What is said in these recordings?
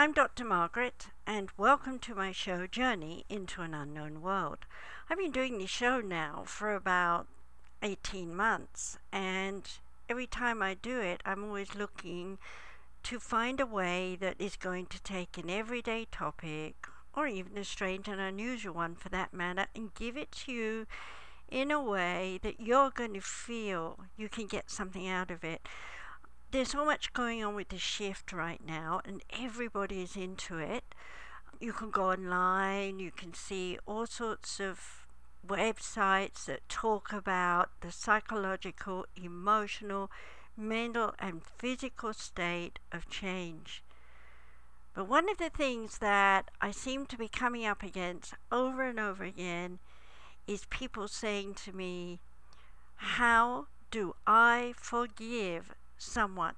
I'm Dr. Margaret, and welcome to my show, Journey into an Unknown World. I've been doing this show now for about 18 months, and every time I do it, I'm always looking to find a way that is going to take an everyday topic, or even a strange and unusual one for that matter, and give it to you in a way that you're going to feel you can get something out of it there's so much going on with the shift right now, and everybody is into it. You can go online, you can see all sorts of websites that talk about the psychological, emotional, mental, and physical state of change. But one of the things that I seem to be coming up against over and over again is people saying to me, How do I forgive someone.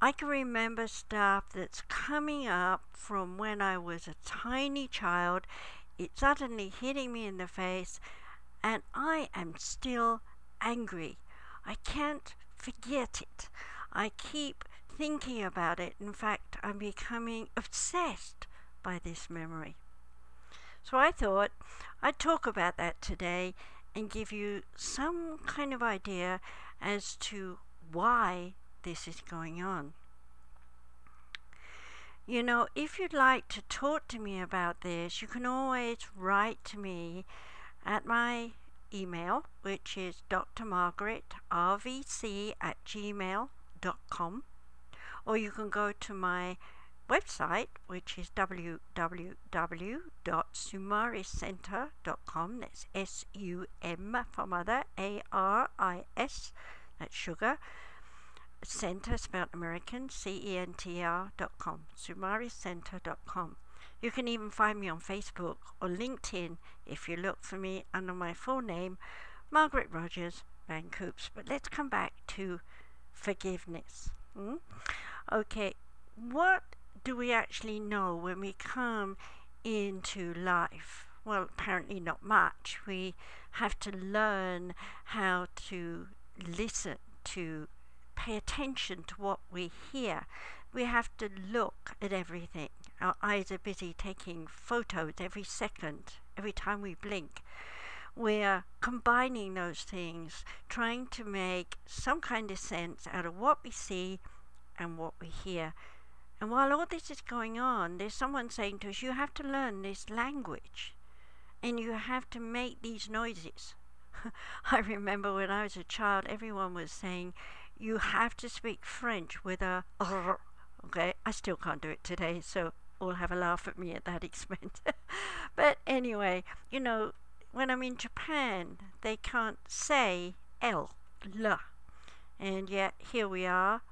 I can remember stuff that's coming up from when I was a tiny child. It's suddenly hitting me in the face, and I am still angry. I can't forget it. I keep thinking about it. In fact, I'm becoming obsessed by this memory. So I thought I'd talk about that today and give you some kind of idea as to why this is going on. You know, if you'd like to talk to me about this, you can always write to me at my email, which is drmargaretrvc at gmail.com, or you can go to my website, which is www.sumariscenter.com. That's S U M for mother, A R I S that's sugar. Center, spelled American, C-E-N-T-R dot com, sumariscenter.com. You can even find me on Facebook or LinkedIn if you look for me under my full name, Margaret Rogers Van Coops. But let's come back to forgiveness. Hmm? Okay, what do we actually know when we come into life? Well, apparently not much. We have to learn how to listen, to pay attention to what we hear. We have to look at everything. Our eyes are busy taking photos every second, every time we blink. We're combining those things, trying to make some kind of sense out of what we see and what we hear. And while all this is going on, there's someone saying to us, You have to learn this language and you have to make these noises. I remember when I was a child, everyone was saying, you have to speak French with a r. Okay, I still can't do it today, so all have a laugh at me at that expense. but anyway, you know, when I'm in Japan, they can't say L, la. And yet here we are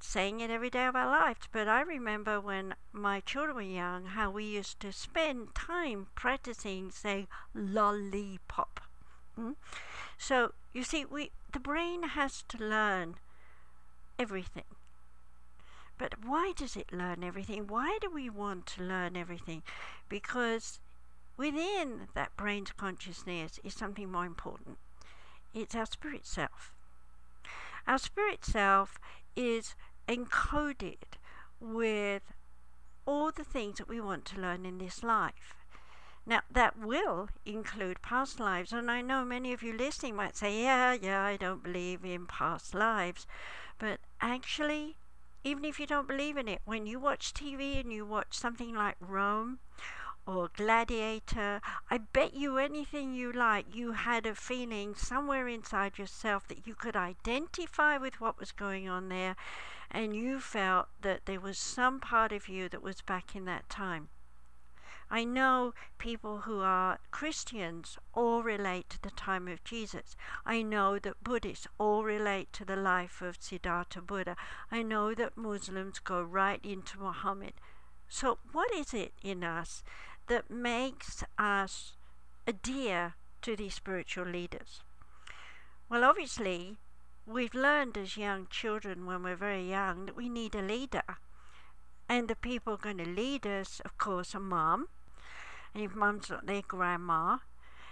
saying it every day of our lives. But I remember when my children were young how we used to spend time practicing saying lollipop. Mm? So you see, we the brain has to learn everything. But why does it learn everything? Why do we want to learn everything? Because within that brain's consciousness is something more important. It's our spirit self. Our spirit self is encoded with all the things that we want to learn in this life. Now, that will include past lives, and I know many of you listening might say, Yeah, yeah, I don't believe in past lives. But actually, even if you don't believe in it, when you watch TV and you watch something like Rome or Gladiator, I bet you anything you like, you had a feeling somewhere inside yourself that you could identify with what was going on there, and you felt that there was some part of you that was back in that time. I know people who are Christians all relate to the time of Jesus. I know that Buddhists all relate to the life of Siddhartha Buddha. I know that Muslims go right into Muhammad. So, what is it in us that makes us adhere to these spiritual leaders? Well, obviously, we've learned as young children when we're very young that we need a leader. And the people going to lead us, of course, are mom, and if mum's not there, grandma.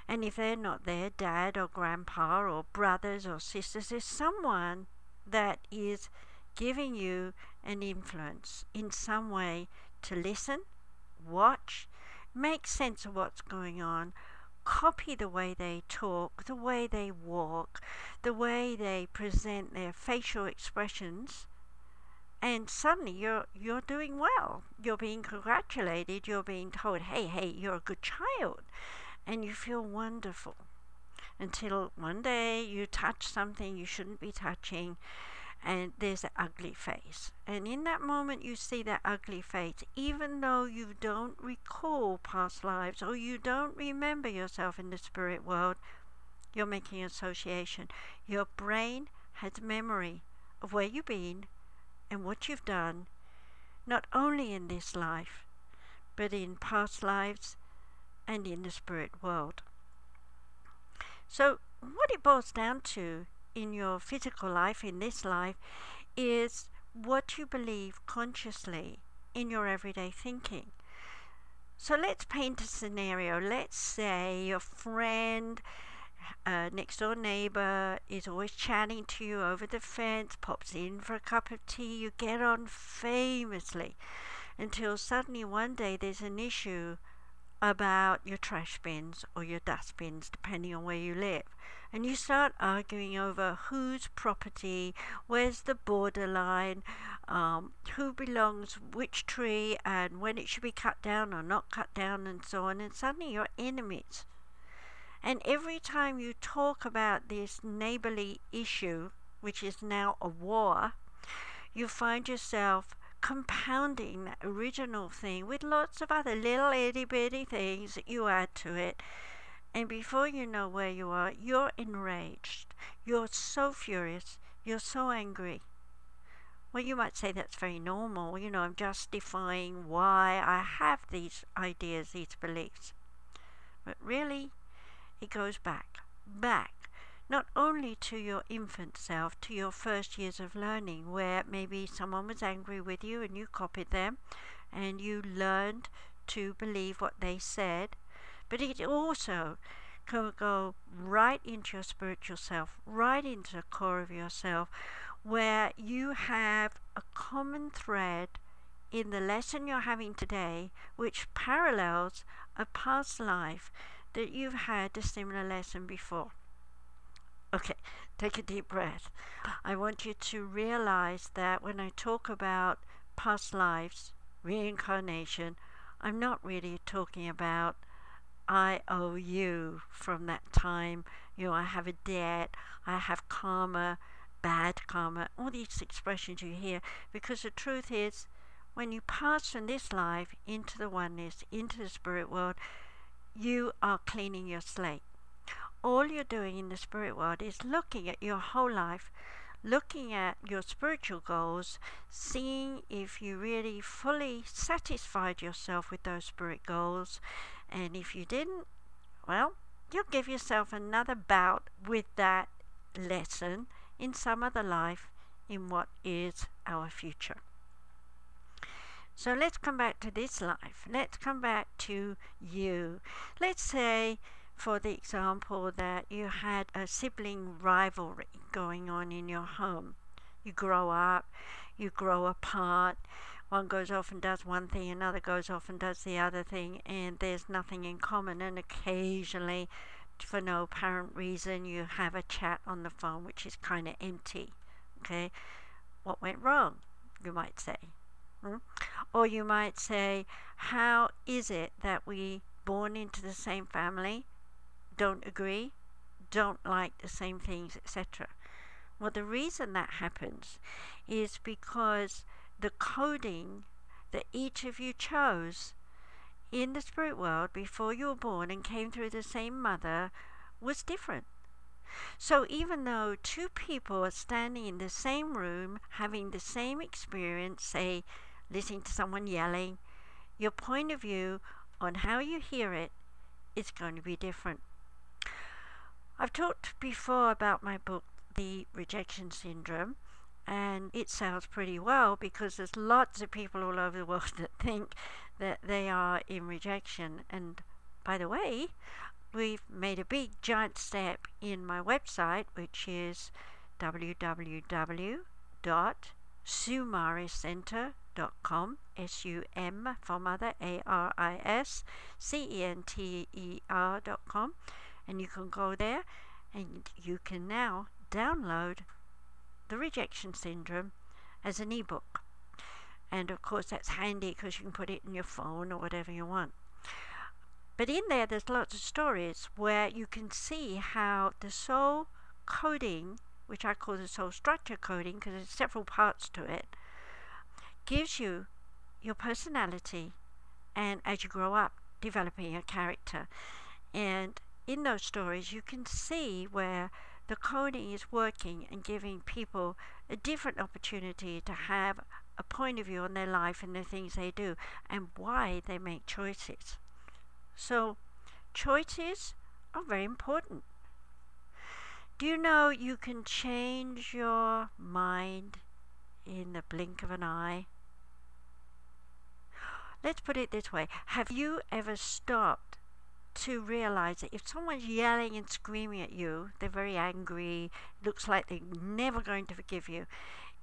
And if they're not there, dad or grandpa or brothers or sisters, there's someone that is giving you an influence in some way to listen, watch, make sense of what's going on, copy the way they talk, the way they walk, the way they present their facial expressions, and suddenly you're you're doing well. You're being congratulated. You're being told, "Hey, hey, you're a good child," and you feel wonderful. Until one day you touch something you shouldn't be touching, and there's an ugly face. And in that moment, you see that ugly face, even though you don't recall past lives or you don't remember yourself in the spirit world, you're making association. Your brain has memory of where you've been and what you've done, not only in this life, but in past lives and in the spirit world. So, what it boils down to in your physical life, in this life, is what you believe consciously in your everyday thinking. So let's paint a scenario. Let's say your friend, uh, next door neighbor, is always chatting to you over the fence, pops in for a cup of tea. You get on famously until suddenly one day there's an issue about your trash bins or your dustbins, depending on where you live and you start arguing over whose property, where's the borderline, um, who belongs which tree, and when it should be cut down or not cut down, and so on, and suddenly you're enemies. And every time you talk about this neighborly issue, which is now a war, you find yourself compounding that original thing with lots of other little itty bitty things that you add to it and before you know where you are, you're enraged. You're so furious. You're so angry. Well, you might say that's very normal. You know, I'm justifying why I have these ideas, these beliefs. But really, it goes back, back, not only to your infant self, to your first years of learning, where maybe someone was angry with you and you copied them and you learned to believe what they said. But it also can go right into your spiritual self, right into the core of yourself, where you have a common thread in the lesson you're having today, which parallels a past life that you've had a similar lesson before. Okay, take a deep breath. I want you to realize that when I talk about past lives, reincarnation, I'm not really talking about I owe you from that time. You know, I have a debt, I have karma, bad karma, all these expressions you hear. Because the truth is, when you pass from this life into the oneness, into the spirit world, you are cleaning your slate. All you're doing in the spirit world is looking at your whole life, looking at your spiritual goals, seeing if you really fully satisfied yourself with those spirit goals, and if you didn't, well, you'll give yourself another bout with that lesson in some other life in what is our future. So let's come back to this life. Let's come back to you. Let's say, for the example, that you had a sibling rivalry going on in your home. You grow up, you grow apart, one goes off and does one thing, another goes off and does the other thing, and there's nothing in common. And occasionally, for no apparent reason, you have a chat on the phone which is kind of empty. Okay, what went wrong? You might say. Hmm? Or you might say, How is it that we, born into the same family, don't agree, don't like the same things, etc.? Well, the reason that happens is because the coding that each of you chose in the spirit world before you were born and came through the same mother was different. So even though two people are standing in the same room having the same experience, say listening to someone yelling, your point of view on how you hear it is going to be different. I've talked before about my book, The Rejection Syndrome, and it sells pretty well because there's lots of people all over the world that think that they are in rejection. And by the way, we've made a big giant step in my website, which is www.sumariscenter.com sumariscenter.com, S U M for mother, A R I S C E N T E R.com, and you can go there and you can now download the rejection syndrome as an ebook. And of course, that's handy because you can put it in your phone or whatever you want. But in there, there's lots of stories where you can see how the soul coding, which I call the soul structure coding because there's several parts to it, gives you your personality and as you grow up, developing a character. And in those stories, you can see where the coding is working and giving people a different opportunity to have a point of view on their life and the things they do and why they make choices. So, choices are very important. Do you know you can change your mind in the blink of an eye? Let's put it this way Have you ever stopped to realize that if someone's yelling and screaming at you, they're very angry, looks like they're never going to forgive you.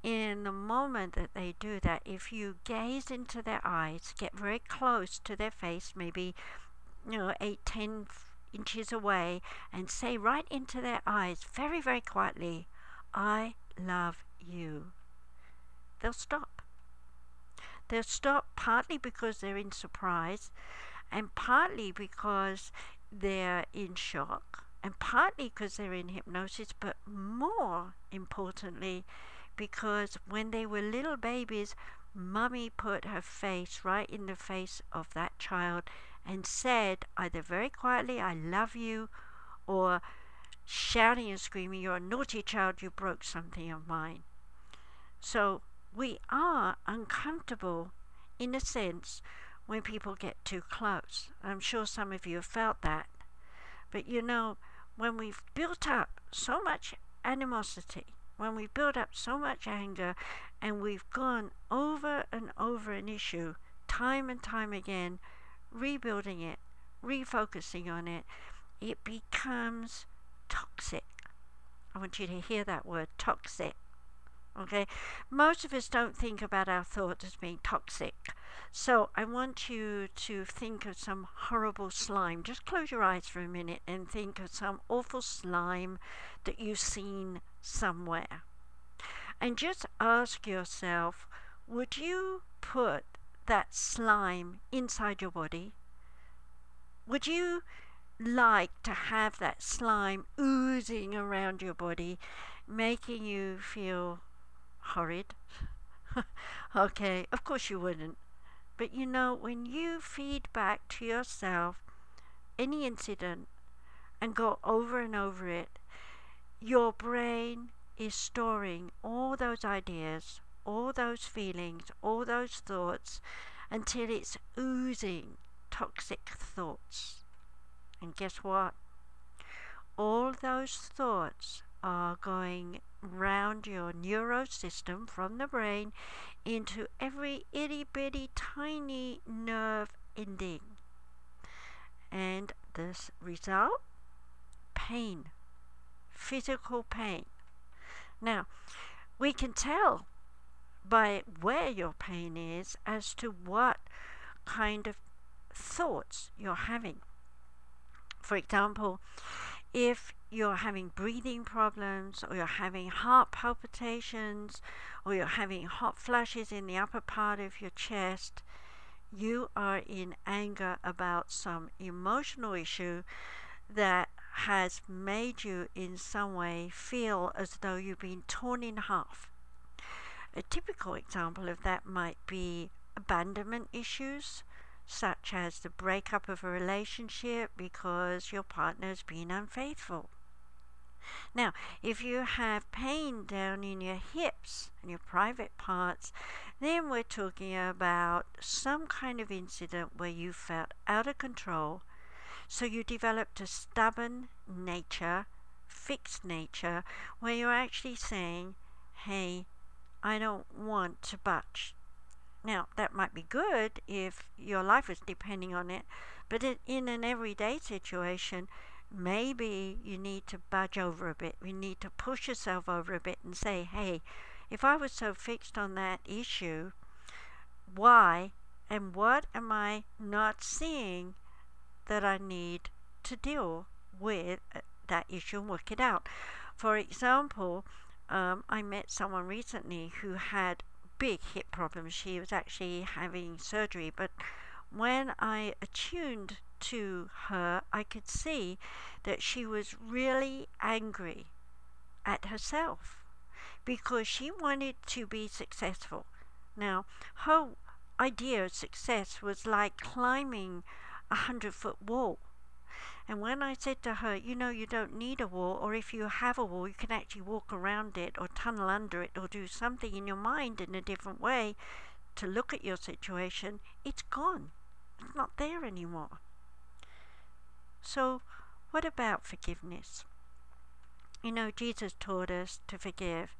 In the moment that they do that, if you gaze into their eyes, get very close to their face, maybe you know, eight, ten inches away, and say right into their eyes, very, very quietly, I love you. They'll stop. They'll stop partly because they're in surprise and partly because they're in shock, and partly because they're in hypnosis, but more importantly, because when they were little babies, mummy put her face right in the face of that child and said, either very quietly, I love you, or shouting and screaming, You're a naughty child, you broke something of mine. So we are uncomfortable in a sense when people get too close. I'm sure some of you have felt that. But you know, when we've built up so much animosity, when we've built up so much anger, and we've gone over and over an issue time and time again, rebuilding it, refocusing on it, it becomes toxic. I want you to hear that word toxic. Okay? Most of us don't think about our thoughts as being toxic. So I want you to think of some horrible slime. Just close your eyes for a minute and think of some awful slime that you've seen somewhere. And just ask yourself would you put that slime inside your body? Would you like to have that slime oozing around your body, making you feel horrid. okay, of course you wouldn't. But you know, when you feed back to yourself any incident and go over and over it, your brain is storing all those ideas, all those feelings, all those thoughts until it's oozing toxic thoughts. And guess what? All those thoughts are going round your neuro system from the brain into every itty bitty tiny nerve ending. And this result pain, physical pain. Now, we can tell by where your pain is as to what kind of thoughts you're having. For example, if you're having breathing problems or you're having heart palpitations or you're having hot flashes in the upper part of your chest, you are in anger about some emotional issue that has made you in some way feel as though you've been torn in half. A typical example of that might be abandonment issues such as the breakup of a relationship because your partner has been unfaithful. Now, if you have pain down in your hips and your private parts, then we're talking about some kind of incident where you felt out of control. So you developed a stubborn nature, fixed nature, where you're actually saying, hey, I don't want to budge. Now, that might be good if your life is depending on it, but in an everyday situation, maybe you need to budge over a bit. You need to push yourself over a bit and say, hey, if I was so fixed on that issue, why and what am I not seeing that I need to deal with uh, that issue and work it out? For example, um, I met someone recently who had big hip problems. She was actually having surgery, but when I attuned to her, I could see that she was really angry at herself because she wanted to be successful. Now, her idea of success was like climbing a hundred foot wall. And when I said to her, you know, you don't need a wall, or if you have a wall, you can actually walk around it or tunnel under it or do something in your mind in a different way to look at your situation, it's gone. It's not there anymore. So, what about forgiveness? You know, Jesus taught us to forgive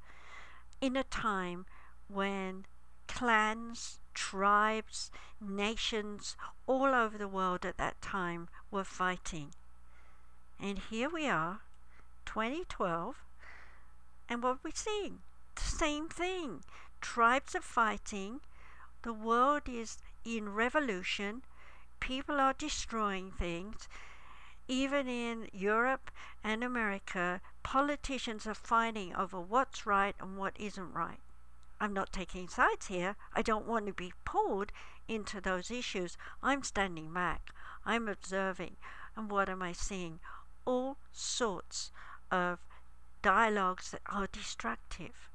in a time when clans, tribes, nations all over the world at that time were fighting. And here we are, 2012, and what are we seeing? The same thing. Tribes are fighting, the world is in revolution, people are destroying things. Even in Europe and America, politicians are fighting over what's right and what isn't right. I'm not taking sides here. I don't want to be pulled into those issues. I'm standing back. I'm observing. And what am I seeing? All sorts of dialogues that are destructive.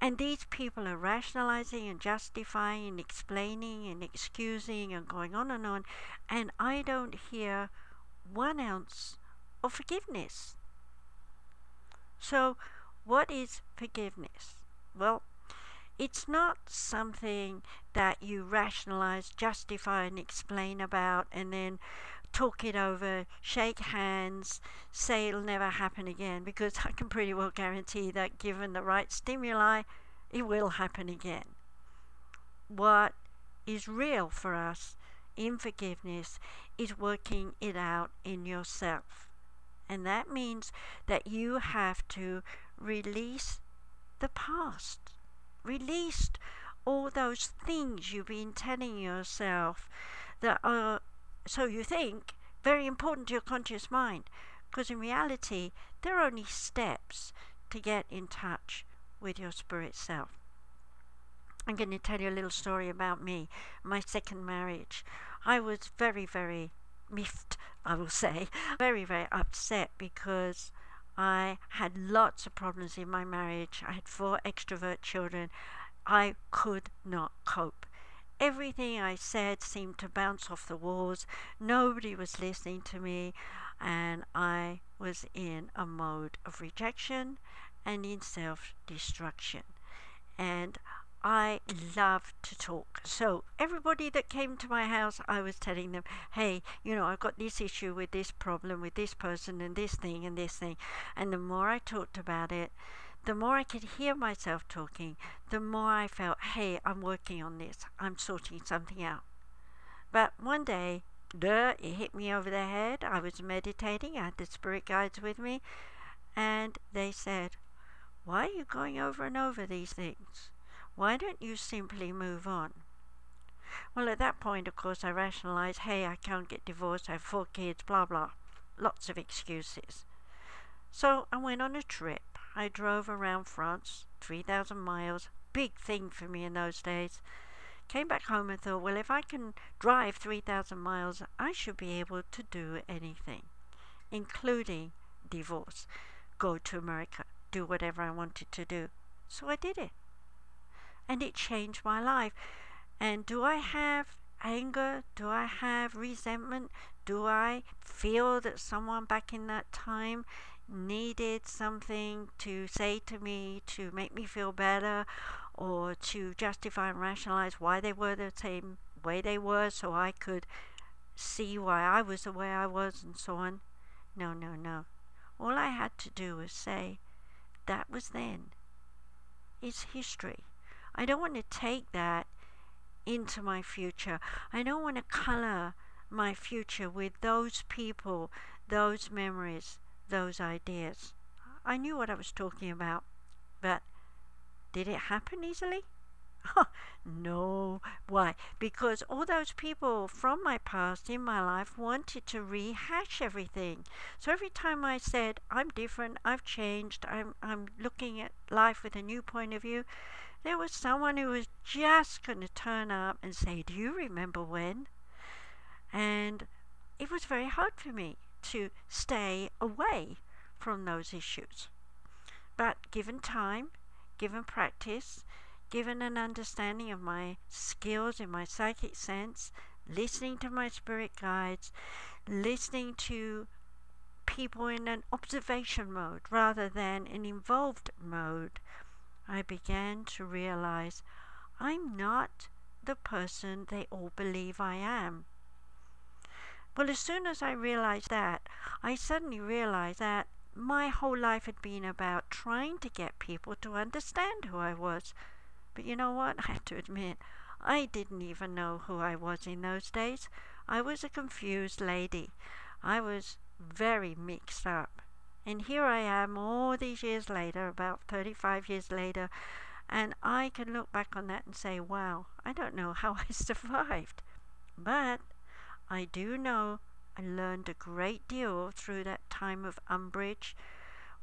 And these people are rationalizing and justifying and explaining and excusing and going on and on. And I don't hear one ounce of forgiveness. So, what is forgiveness? Well, it's not something that you rationalize, justify, and explain about, and then talk it over, shake hands, say it'll never happen again, because I can pretty well guarantee that given the right stimuli, it will happen again. What is real for us in forgiveness is working it out in yourself. And that means that you have to release the past released all those things you've been telling yourself that are, so you think, very important to your conscious mind. Because in reality, they're only steps to get in touch with your spirit self. I'm going to tell you a little story about me, my second marriage. I was very, very miffed, I will say, very, very upset because I had lots of problems in my marriage. I had four extrovert children. I could not cope. Everything I said seemed to bounce off the walls. Nobody was listening to me, and I was in a mode of rejection and in self destruction. And I love to talk. So, everybody that came to my house, I was telling them, hey, you know, I've got this issue with this problem, with this person, and this thing, and this thing. And the more I talked about it, the more I could hear myself talking, the more I felt, hey, I'm working on this, I'm sorting something out. But one day, duh, it hit me over the head. I was meditating, I had the spirit guides with me, and they said, why are you going over and over these things? Why don't you simply move on? Well, at that point, of course, I rationalized, hey, I can't get divorced, I have four kids, blah, blah. Lots of excuses. So I went on a trip. I drove around France, 3,000 miles, big thing for me in those days. Came back home and thought, well, if I can drive 3,000 miles, I should be able to do anything, including divorce, go to America, do whatever I wanted to do. So I did it and it changed my life. And do I have anger? Do I have resentment? Do I feel that someone back in that time needed something to say to me to make me feel better or to justify and rationalize why they were the same way they were so I could see why I was the way I was and so on? No, no, no. All I had to do was say, that was then. It's history. I don't want to take that into my future. I don't want to color my future with those people, those memories, those ideas. I knew what I was talking about, but Did it happen easily? no. Why? Because all those people from my past in my life wanted to rehash everything. So every time I said, I'm different, I've changed, I'm, I'm looking at life with a new point of view, there was someone who was just going to turn up and say, Do you remember when? And it was very hard for me to stay away from those issues. But given time, given practice, given an understanding of my skills in my psychic sense, listening to my spirit guides, listening to people in an observation mode rather than an involved mode, I began to realize I'm not the person they all believe I am. Well, as soon as I realized that, I suddenly realized that my whole life had been about trying to get people to understand who I was but you know what? I have to admit, I didn't even know who I was in those days. I was a confused lady. I was very mixed up. And here I am all these years later, about 35 years later, and I can look back on that and say, wow, I don't know how I survived. But I do know I learned a great deal through that time of umbrage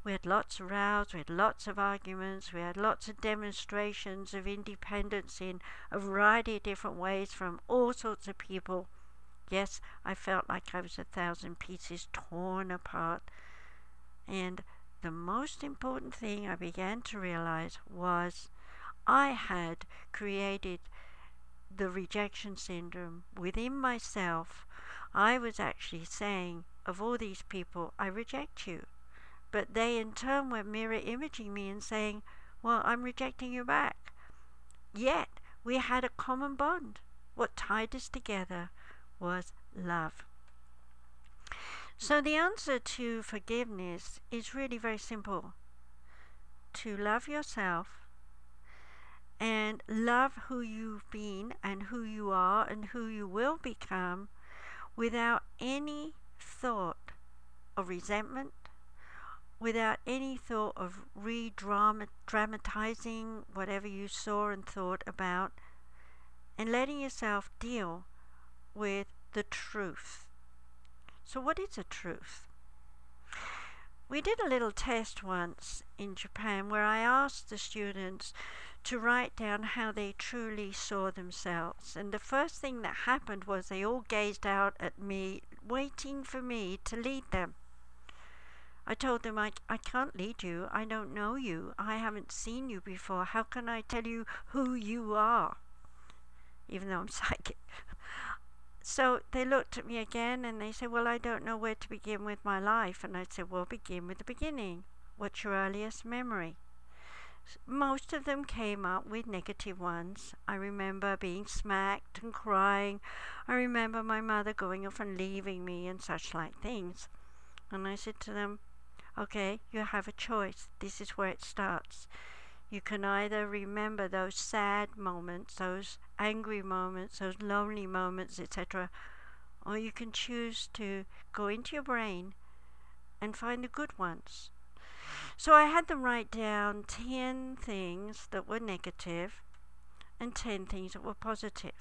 we had lots of rows, we had lots of arguments, we had lots of demonstrations of independence in a variety of different ways from all sorts of people. Yes, I felt like I was a thousand pieces torn apart. And the most important thing I began to realize was I had created the rejection syndrome within myself. I was actually saying, of all these people, I reject you. But they in turn were mirror imaging me and saying, Well, I'm rejecting you back. Yet we had a common bond. What tied us together was love. So the answer to forgiveness is really very simple to love yourself and love who you've been and who you are and who you will become without any thought of resentment, without any thought of re dramatizing whatever you saw and thought about, and letting yourself deal with the truth. So, what is a truth? We did a little test once in Japan where I asked the students to write down how they truly saw themselves. And the first thing that happened was they all gazed out at me, waiting for me to lead them. I told them, I, I can't lead you. I don't know you. I haven't seen you before. How can I tell you who you are? Even though I'm psychic. so they looked at me again and they said, Well, I don't know where to begin with my life. And I said, Well, begin with the beginning. What's your earliest memory? Most of them came up with negative ones. I remember being smacked and crying. I remember my mother going off and leaving me and such like things. And I said to them, Okay, you have a choice. This is where it starts. You can either remember those sad moments, those angry moments, those lonely moments, etc., or you can choose to go into your brain and find the good ones. So I had them write down 10 things that were negative and 10 things that were positive.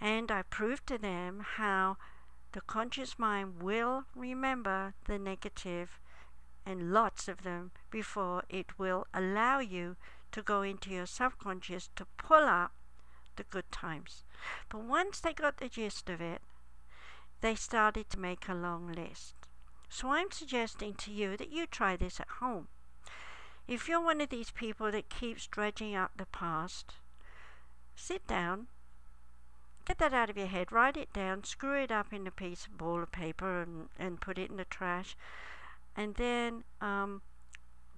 And I proved to them how the conscious mind will remember the negative and lots of them before it will allow you to go into your subconscious to pull up the good times. But once they got the gist of it, they started to make a long list. So I'm suggesting to you that you try this at home. If you're one of these people that keeps dredging up the past, sit down, get that out of your head, write it down, screw it up in a piece of ball of paper and, and put it in the trash and then um,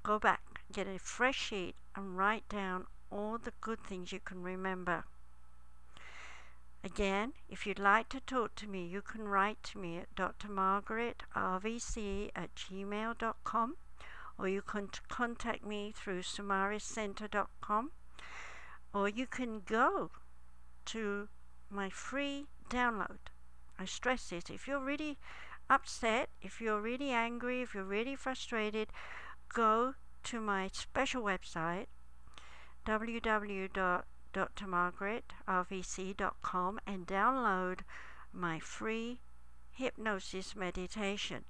go back, get a fresh sheet, and write down all the good things you can remember. Again, if you'd like to talk to me, you can write to me at drmargaretrvc at gmail.com or you can contact me through sumariscenter.com or you can go to my free download. I stress this if you're really upset, if you're really angry, if you're really frustrated, go to my special website www.drmargaretrvc.com and download my free hypnosis meditation.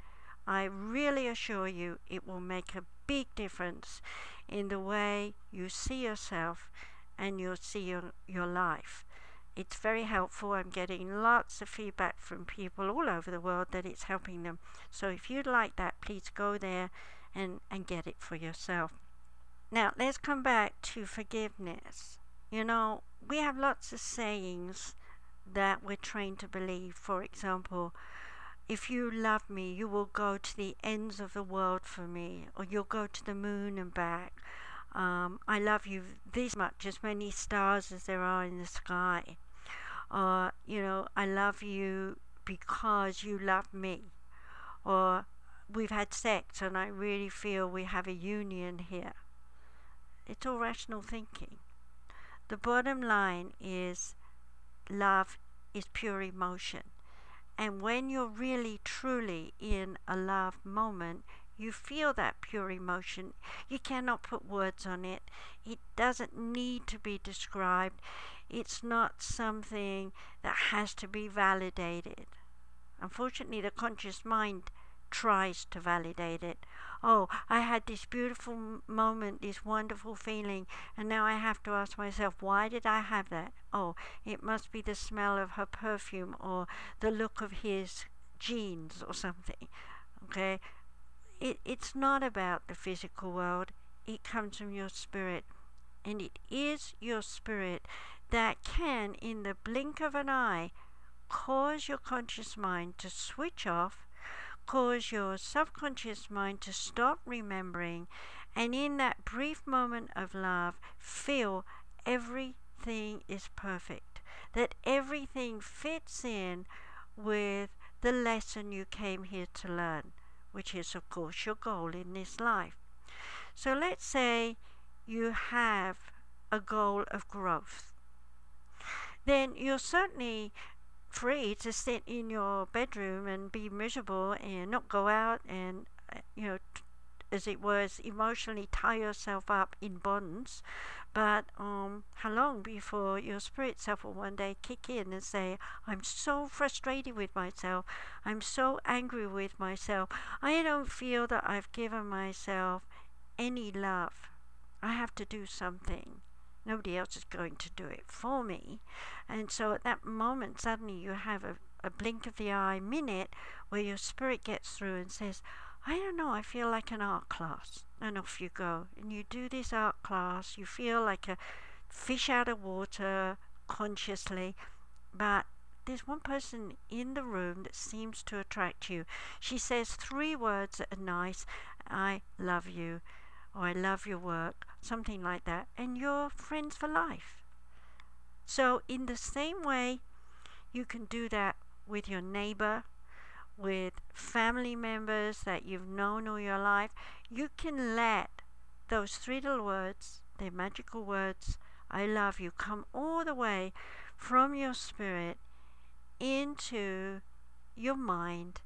I really assure you it will make a big difference in the way you see yourself and you'll see your, your life. It's very helpful. I'm getting lots of feedback from people all over the world that it's helping them. So if you'd like that, please go there and, and get it for yourself. Now, let's come back to forgiveness. You know, we have lots of sayings that we're trained to believe. For example, if you love me, you will go to the ends of the world for me, or you'll go to the moon and back. Um, I love you this much, as many stars as there are in the sky. Or, you know, I love you because you love me. Or, we've had sex and I really feel we have a union here. It's all rational thinking. The bottom line is love is pure emotion. And when you're really truly in a love moment, you feel that pure emotion. You cannot put words on it. It doesn't need to be described. It's not something that has to be validated. Unfortunately, the conscious mind tries to validate it. Oh, I had this beautiful moment, this wonderful feeling, and now I have to ask myself, why did I have that? Oh, it must be the smell of her perfume or the look of his jeans or something. Okay? It, it's not about the physical world, it comes from your spirit. And it is your spirit that can, in the blink of an eye, cause your conscious mind to switch off, cause your subconscious mind to stop remembering, and in that brief moment of love, feel everything is perfect, that everything fits in with the lesson you came here to learn which is, of course, your goal in this life. So let's say you have a goal of growth. Then you're certainly free to sit in your bedroom and be miserable and not go out and, uh, you know, as it was, emotionally tie yourself up in bonds but um, how long before your spirit self will one day kick in and say, I'm so frustrated with myself. I'm so angry with myself. I don't feel that I've given myself any love. I have to do something. Nobody else is going to do it for me. And so at that moment, suddenly you have a, a blink of the eye minute where your spirit gets through and says, I don't know, I feel like an art class. And off you go. And you do this art class, you feel like a fish out of water consciously, but there's one person in the room that seems to attract you. She says three words that are nice I love you, or I love your work, something like that, and you're friends for life. So, in the same way, you can do that with your neighbor, with family members that you've known all your life, you can let those three little words, the magical words, I love you, come all the way from your spirit into your mind,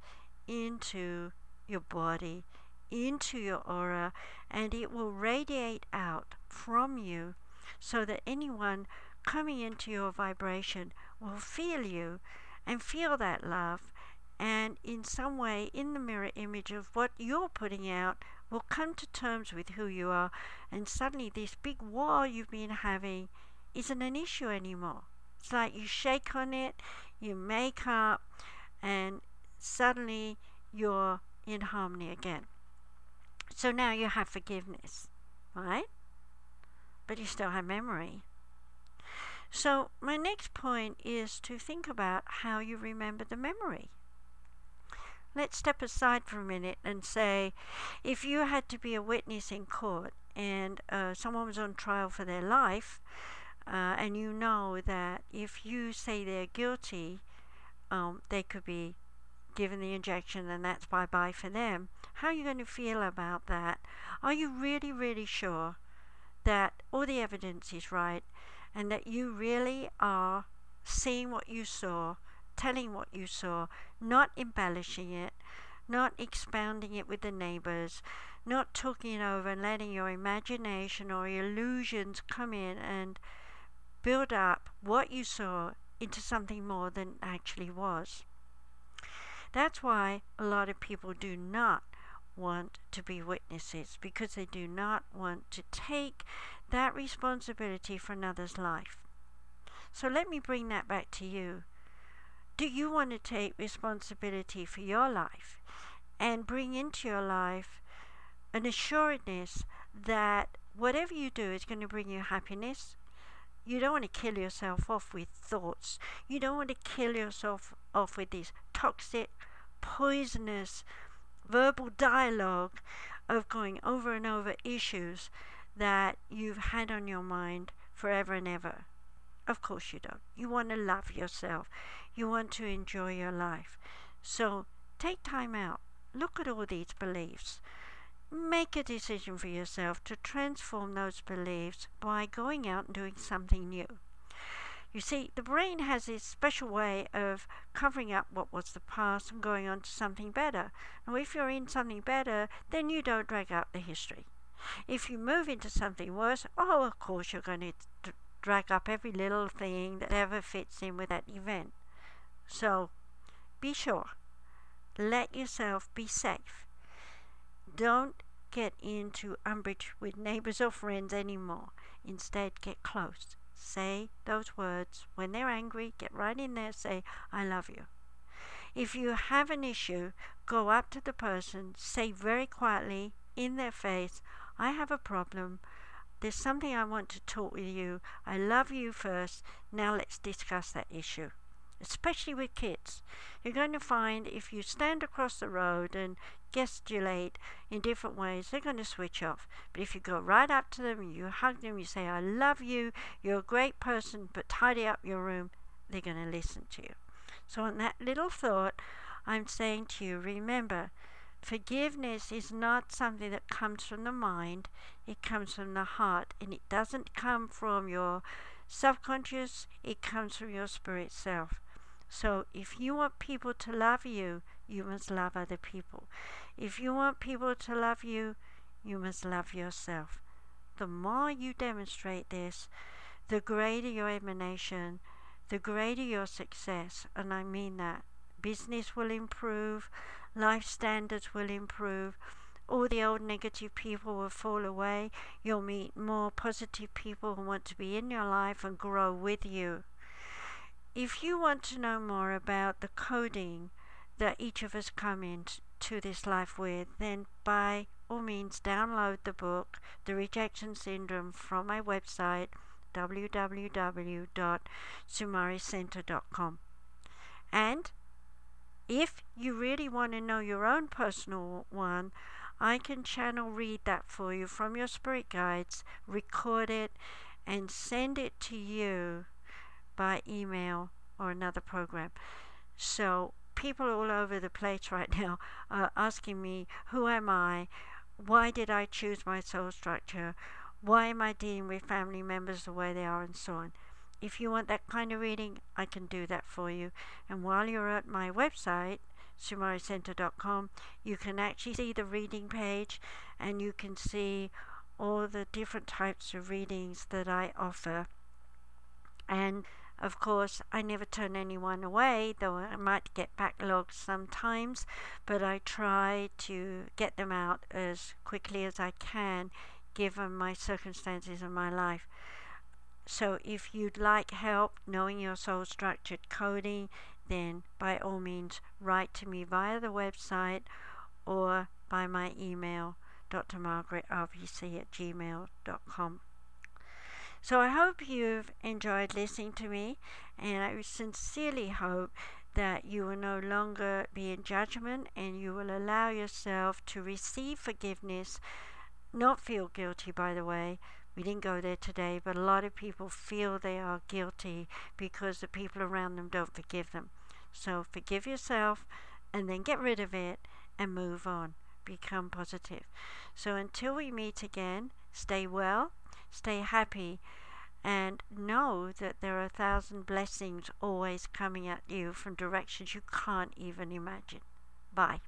into your body, into your aura, and it will radiate out from you so that anyone coming into your vibration will feel you and feel that love and in some way in the mirror image of what you're putting out will come to terms with who you are. And suddenly this big war you've been having isn't an issue anymore. It's like you shake on it you make up and suddenly you're in harmony again. So now you have forgiveness right? But you still have memory. So my next point is to think about how you remember the memory let's step aside for a minute and say if you had to be a witness in court and uh, someone was on trial for their life, uh, and you know that if you say they're guilty, um, they could be given the injection and that's bye bye for them. How are you going to feel about that? Are you really, really sure that all the evidence is right and that you really are seeing what you saw telling what you saw, not embellishing it, not expounding it with the neighbors, not talking it over and letting your imagination or illusions come in and build up what you saw into something more than actually was. That's why a lot of people do not want to be witnesses because they do not want to take that responsibility for another's life. So let me bring that back to you. Do you want to take responsibility for your life and bring into your life an assuredness that whatever you do is going to bring you happiness? You don't want to kill yourself off with thoughts. You don't want to kill yourself off with these toxic, poisonous verbal dialogue of going over and over issues that you've had on your mind forever and ever. Of course you don't. You want to love yourself. You want to enjoy your life. So take time out. Look at all these beliefs. Make a decision for yourself to transform those beliefs by going out and doing something new. You see, the brain has this special way of covering up what was the past and going on to something better. Now, if you're in something better, then you don't drag up the history. If you move into something worse, oh, of course, you're going to drag up every little thing that ever fits in with that event. So, be sure. Let yourself be safe. Don't get into umbrage with neighbors or friends anymore. Instead, get close say those words. When they're angry, get right in there, say, I love you. If you have an issue, go up to the person, say very quietly in their face, I have a problem. There's something I want to talk with you. I love you first. Now let's discuss that issue especially with kids. You're going to find if you stand across the road and gesticulate in different ways, they're going to switch off. But if you go right up to them you hug them, you say, I love you, you're a great person, but tidy up your room, they're going to listen to you. So, on that little thought, I'm saying to you, remember, forgiveness is not something that comes from the mind, it comes from the heart, and it doesn't come from your subconscious, it comes from your spirit self. So if you want people to love you, you must love other people. If you want people to love you, you must love yourself. The more you demonstrate this, the greater your emanation, the greater your success. And I mean that. Business will improve, life standards will improve, all the old negative people will fall away. You'll meet more positive people who want to be in your life and grow with you. If you want to know more about the coding that each of us come into this life with, then by all means download the book, The Rejection Syndrome, from my website www.sumariscenter.com. And if you really want to know your own personal one, I can channel read that for you from your spirit guides, record it, and send it to you by email or another program. So people all over the place right now are asking me, who am I? Why did I choose my soul structure? Why am I dealing with family members the way they are and so on? If you want that kind of reading, I can do that for you. And while you're at my website, sumariscenter.com, you can actually see the reading page and you can see all the different types of readings that I offer. And of course, I never turn anyone away, though I might get backlogged sometimes, but I try to get them out as quickly as I can given my circumstances in my life. So, if you'd like help knowing your soul structured coding, then by all means write to me via the website or by my email, drmargaretrvc at gmail.com. So I hope you've enjoyed listening to me, and I sincerely hope that you will no longer be in judgment and you will allow yourself to receive forgiveness, not feel guilty, by the way, we didn't go there today, but a lot of people feel they are guilty because the people around them don't forgive them. So forgive yourself and then get rid of it and move on. Become positive. So until we meet again, stay well, stay happy, and know that there are a thousand blessings always coming at you from directions you can't even imagine. Bye.